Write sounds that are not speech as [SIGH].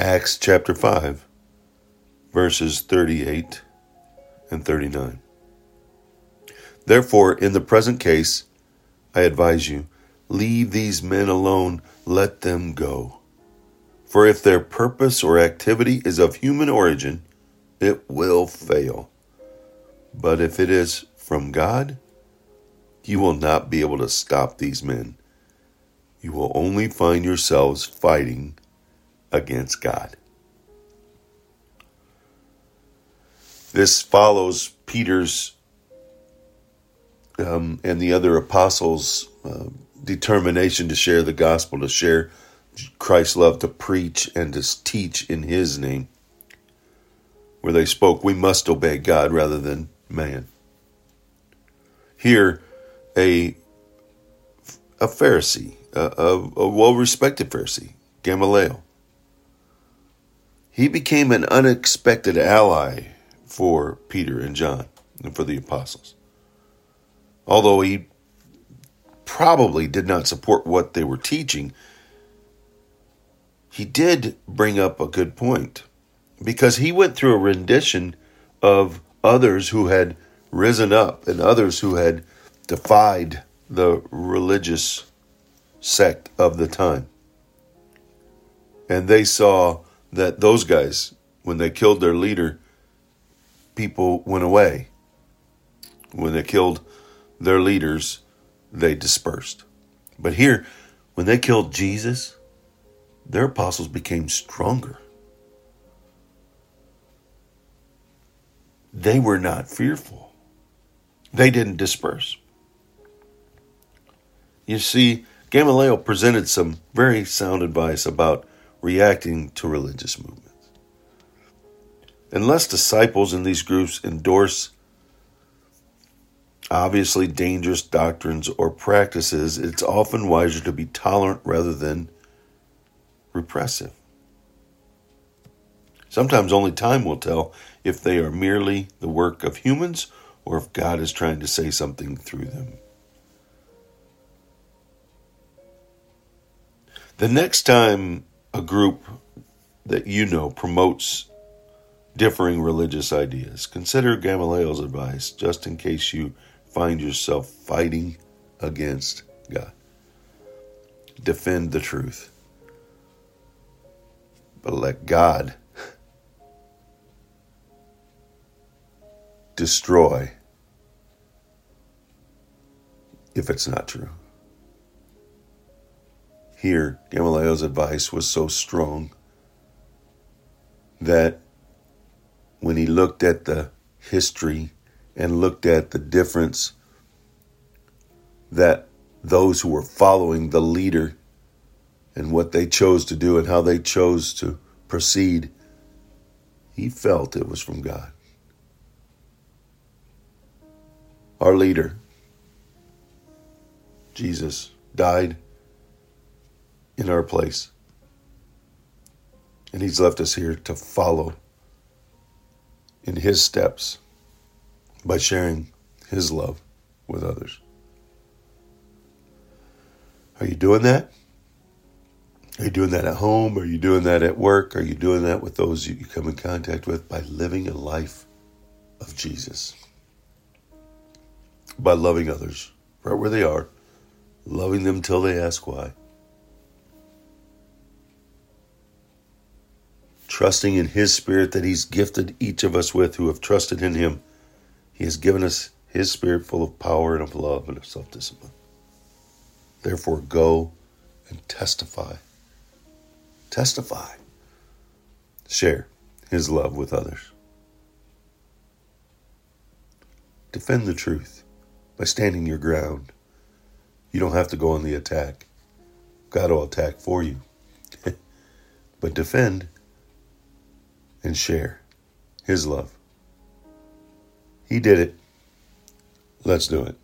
Acts chapter 5, verses 38 and 39. Therefore, in the present case, I advise you, leave these men alone, let them go. For if their purpose or activity is of human origin, it will fail. But if it is from God, you will not be able to stop these men. You will only find yourselves fighting against God. This follows Peter's um, and the other apostles' uh, determination to share the gospel, to share Christ's love to preach and to teach in his name, where they spoke, we must obey God rather than man. Here, a, a Pharisee, a, a, a well respected Pharisee, Gamaliel, he became an unexpected ally for Peter and John and for the apostles. Although he probably did not support what they were teaching, he did bring up a good point because he went through a rendition of others who had risen up and others who had defied the religious sect of the time. And they saw that those guys, when they killed their leader, people went away. When they killed their leaders, they dispersed. But here, when they killed Jesus, their apostles became stronger. They were not fearful. They didn't disperse. You see, Gamaliel presented some very sound advice about reacting to religious movements. Unless disciples in these groups endorse obviously dangerous doctrines or practices, it's often wiser to be tolerant rather than repressive. Sometimes only time will tell if they are merely the work of humans or if God is trying to say something through them. The next time a group that you know promotes differing religious ideas, consider Gamaliel's advice just in case you find yourself fighting against God. Defend the truth. But let God destroy if it's not true. Here, Gamaliel's advice was so strong that when he looked at the history and looked at the difference that those who were following the leader and what they chose to do and how they chose to proceed, he felt it was from God. Our leader, Jesus, died in our place. And he's left us here to follow in his steps by sharing his love with others. Are you doing that? Are you doing that at home? Are you doing that at work? Are you doing that with those you come in contact with by living a life of Jesus? By loving others right where they are, loving them till they ask why. Trusting in His Spirit that He's gifted each of us with who have trusted in Him he has given us His Spirit full of power and of love and of self discipline. Therefore, go and testify. Testify. Share His love with others. Defend the truth by standing your ground. You don't have to go on the attack. God will attack for you. [LAUGHS] but defend and share His love. He did it. Let's do it.